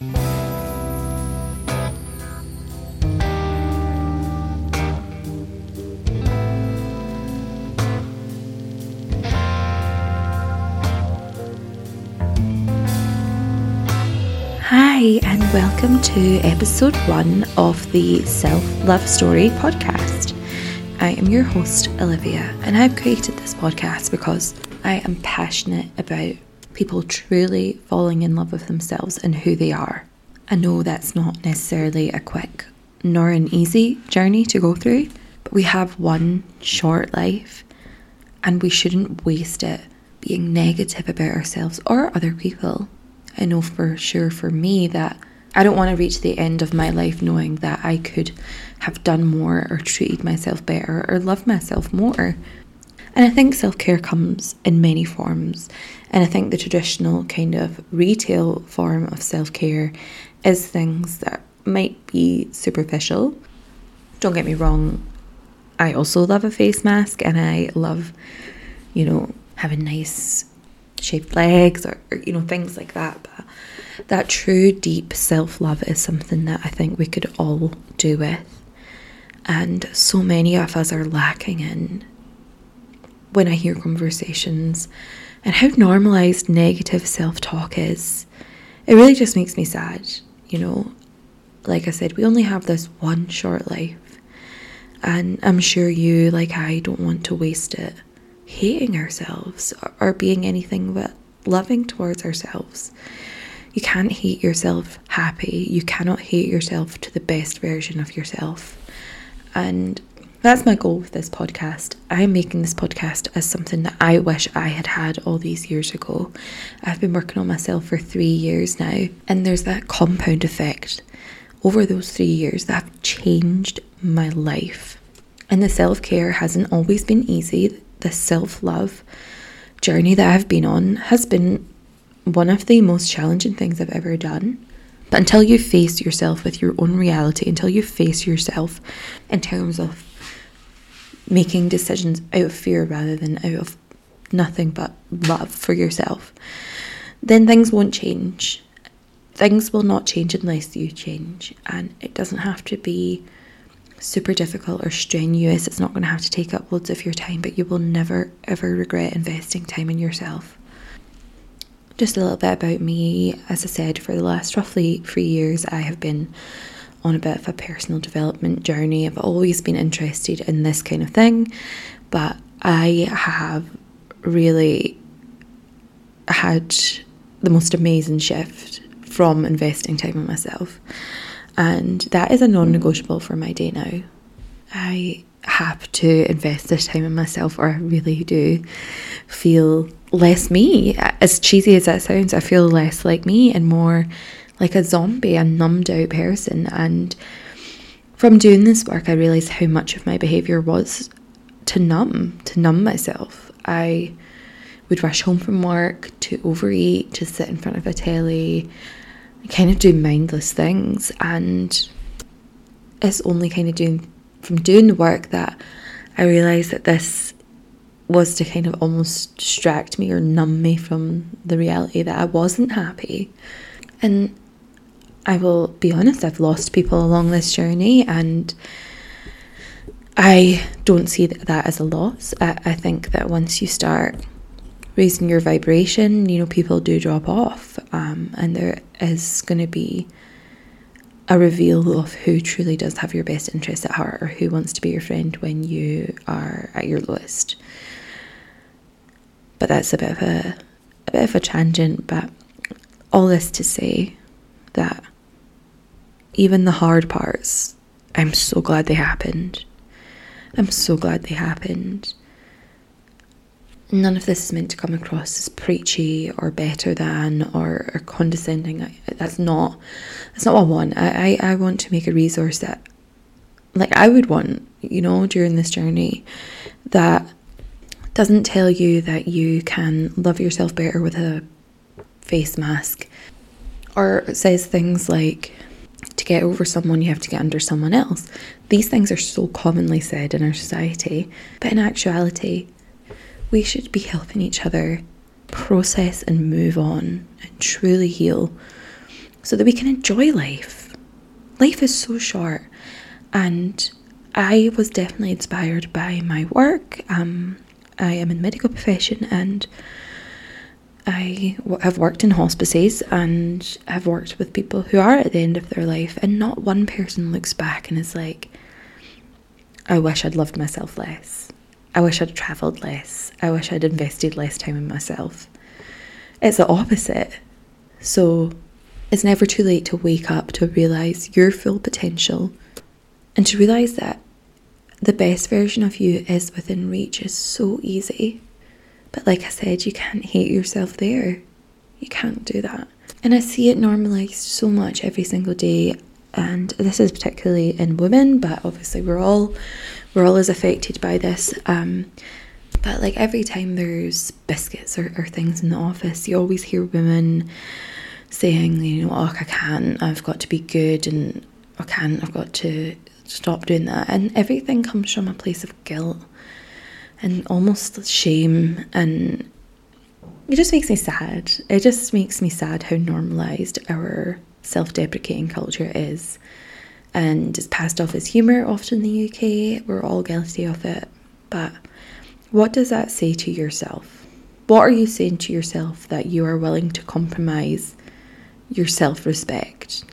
Hi, and welcome to episode one of the Self Love Story podcast. I am your host, Olivia, and I've created this podcast because I am passionate about people truly falling in love with themselves and who they are. I know that's not necessarily a quick nor an easy journey to go through, but we have one short life and we shouldn't waste it being negative about ourselves or other people. I know for sure for me that I don't want to reach the end of my life knowing that I could have done more or treated myself better or loved myself more. And I think self care comes in many forms. And I think the traditional kind of retail form of self care is things that might be superficial. Don't get me wrong, I also love a face mask and I love, you know, having nice shaped legs or, or, you know things like that but that true deep self-love is something that i think we could all do with and so many of us are lacking in when i hear conversations and how normalized negative self-talk is it really just makes me sad you know like i said we only have this one short life and i'm sure you like i don't want to waste it hating ourselves or being anything but loving towards ourselves. You can't hate yourself happy. You cannot hate yourself to the best version of yourself. And that's my goal with this podcast. I'm making this podcast as something that I wish I had had all these years ago. I've been working on myself for three years now, and there's that compound effect over those three years that have changed my life. And the self care hasn't always been easy The self love journey that I've been on has been one of the most challenging things I've ever done. But until you face yourself with your own reality, until you face yourself in terms of making decisions out of fear rather than out of nothing but love for yourself, then things won't change. Things will not change unless you change. And it doesn't have to be super difficult or strenuous. It's not going to have to take up loads of your time, but you will never ever regret investing time in yourself. Just a little bit about me. As I said, for the last roughly three years, I have been on a bit of a personal development journey. I've always been interested in this kind of thing, but I have really had the most amazing shift from investing time in myself. And that is a non negotiable for my day now. I have to invest this time in myself, or I really do feel less me. As cheesy as that sounds, I feel less like me and more like a zombie, a numbed out person. And from doing this work, I realised how much of my behaviour was to numb, to numb myself. I would rush home from work to overeat, to sit in front of a telly, kind of do mindless things and it's only kind of doing from doing the work that I realised that this was to kind of almost distract me or numb me from the reality that I wasn't happy. And I will be honest, I've lost people along this journey and I don't see that as a loss. I, I think that once you start raising your vibration, you know, people do drop off. Um, and there is going to be a reveal of who truly does have your best interest at heart or who wants to be your friend when you are at your lowest. But that's a bit of a, a bit of a tangent, but all this to say that even the hard parts, I'm so glad they happened. I'm so glad they happened none of this is meant to come across as preachy or better than or, or condescending. That's not that's not what I want. I, I, I want to make a resource that like I would want, you know, during this journey that doesn't tell you that you can love yourself better with a face mask or says things like to get over someone you have to get under someone else. These things are so commonly said in our society, but in actuality, we should be helping each other process and move on and truly heal so that we can enjoy life. Life is so short, and I was definitely inspired by my work. Um, I am in medical profession and I have worked in hospices and have worked with people who are at the end of their life, and not one person looks back and is like, I wish I'd loved myself less. I wish I'd travelled less. I wish I'd invested less time in myself. It's the opposite. So it's never too late to wake up to realise your full potential and to realise that the best version of you is within reach is so easy. But like I said, you can't hate yourself there. You can't do that. And I see it normalized so much every single day. And this is particularly in women, but obviously we're all we're all as affected by this. Um, but like every time there's biscuits or, or things in the office, you always hear women saying, you know, oh, I can't, I've got to be good and I can't, I've got to stop doing that. And everything comes from a place of guilt and almost shame. And it just makes me sad. It just makes me sad how normalised our self deprecating culture is. And it's passed off as humour often in the UK. We're all guilty of it. But what does that say to yourself? What are you saying to yourself that you are willing to compromise your self respect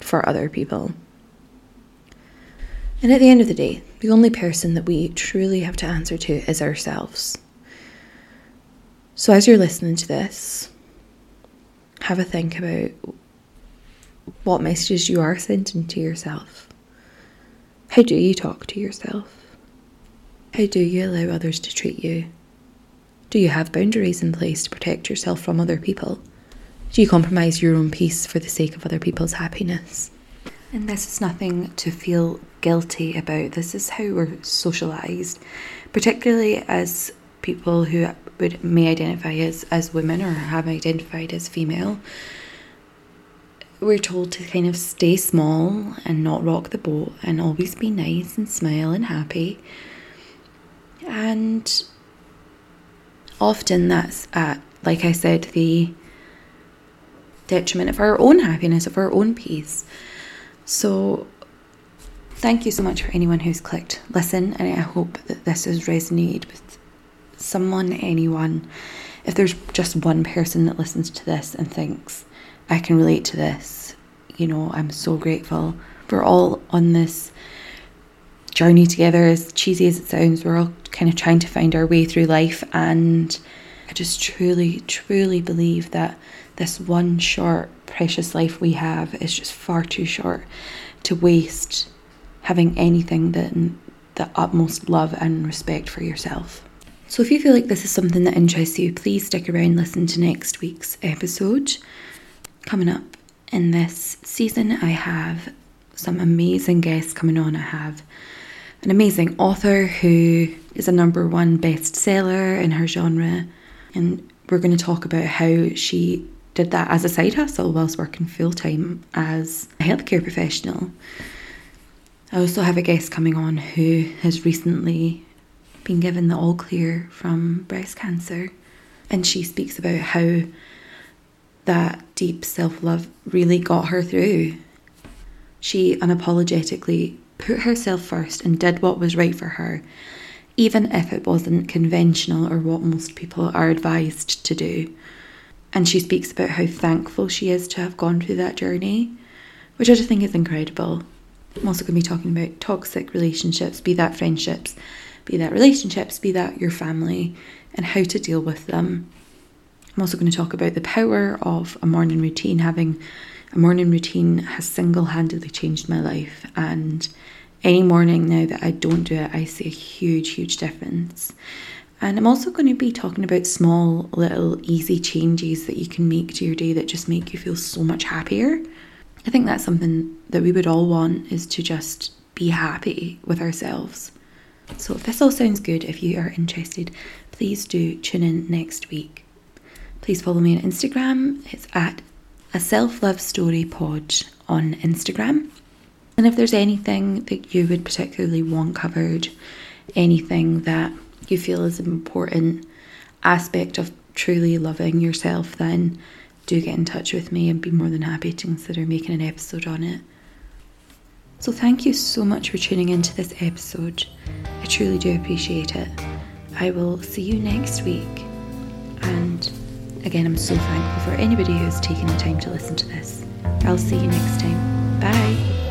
for other people? And at the end of the day, the only person that we truly have to answer to is ourselves. So as you're listening to this, have a think about what messages you are sending to yourself. How do you talk to yourself? How do you allow others to treat you? Do you have boundaries in place to protect yourself from other people? Do you compromise your own peace for the sake of other people's happiness? And this is nothing to feel guilty about. This is how we're socialised, particularly as people who would may identify as, as women or have identified as female. We're told to kind of stay small and not rock the boat and always be nice and smile and happy. And often that's at, like I said, the detriment of our own happiness, of our own peace. So, thank you so much for anyone who's clicked listen, and I hope that this has resonated with someone, anyone. If there's just one person that listens to this and thinks, I can relate to this, you know, I'm so grateful. We're all on this journey together, as cheesy as it sounds. We're all kind of trying to find our way through life, and I just truly, truly believe that this one short, precious life we have is just far too short to waste having anything that the utmost love and respect for yourself. So, if you feel like this is something that interests you, please stick around, listen to next week's episode. Coming up in this season, I have some amazing guests coming on. I have an amazing author who is a number one bestseller in her genre, and we're going to talk about how she did that as a side hustle whilst working full time as a healthcare professional. I also have a guest coming on who has recently been given the all clear from breast cancer, and she speaks about how that deep self love really got her through. She unapologetically put herself first and did what was right for her, even if it wasn't conventional or what most people are advised to do. And she speaks about how thankful she is to have gone through that journey, which I just think is incredible. I'm also going to be talking about toxic relationships, be that friendships, be that relationships, be that your family, and how to deal with them. I'm also going to talk about the power of a morning routine. Having a morning routine has single handedly changed my life, and any morning now that I don't do it, I see a huge, huge difference. And I'm also going to be talking about small, little, easy changes that you can make to your day that just make you feel so much happier. I think that's something that we would all want is to just be happy with ourselves. So, if this all sounds good, if you are interested, please do tune in next week. Please follow me on Instagram. It's at a self love story pod on Instagram. And if there's anything that you would particularly want covered, anything that you feel is an important aspect of truly loving yourself, then do get in touch with me and be more than happy to consider making an episode on it. So, thank you so much for tuning into this episode. I truly do appreciate it. I will see you next week. And again, I'm so thankful for anybody who's taken the time to listen to this. I'll see you next time. Bye.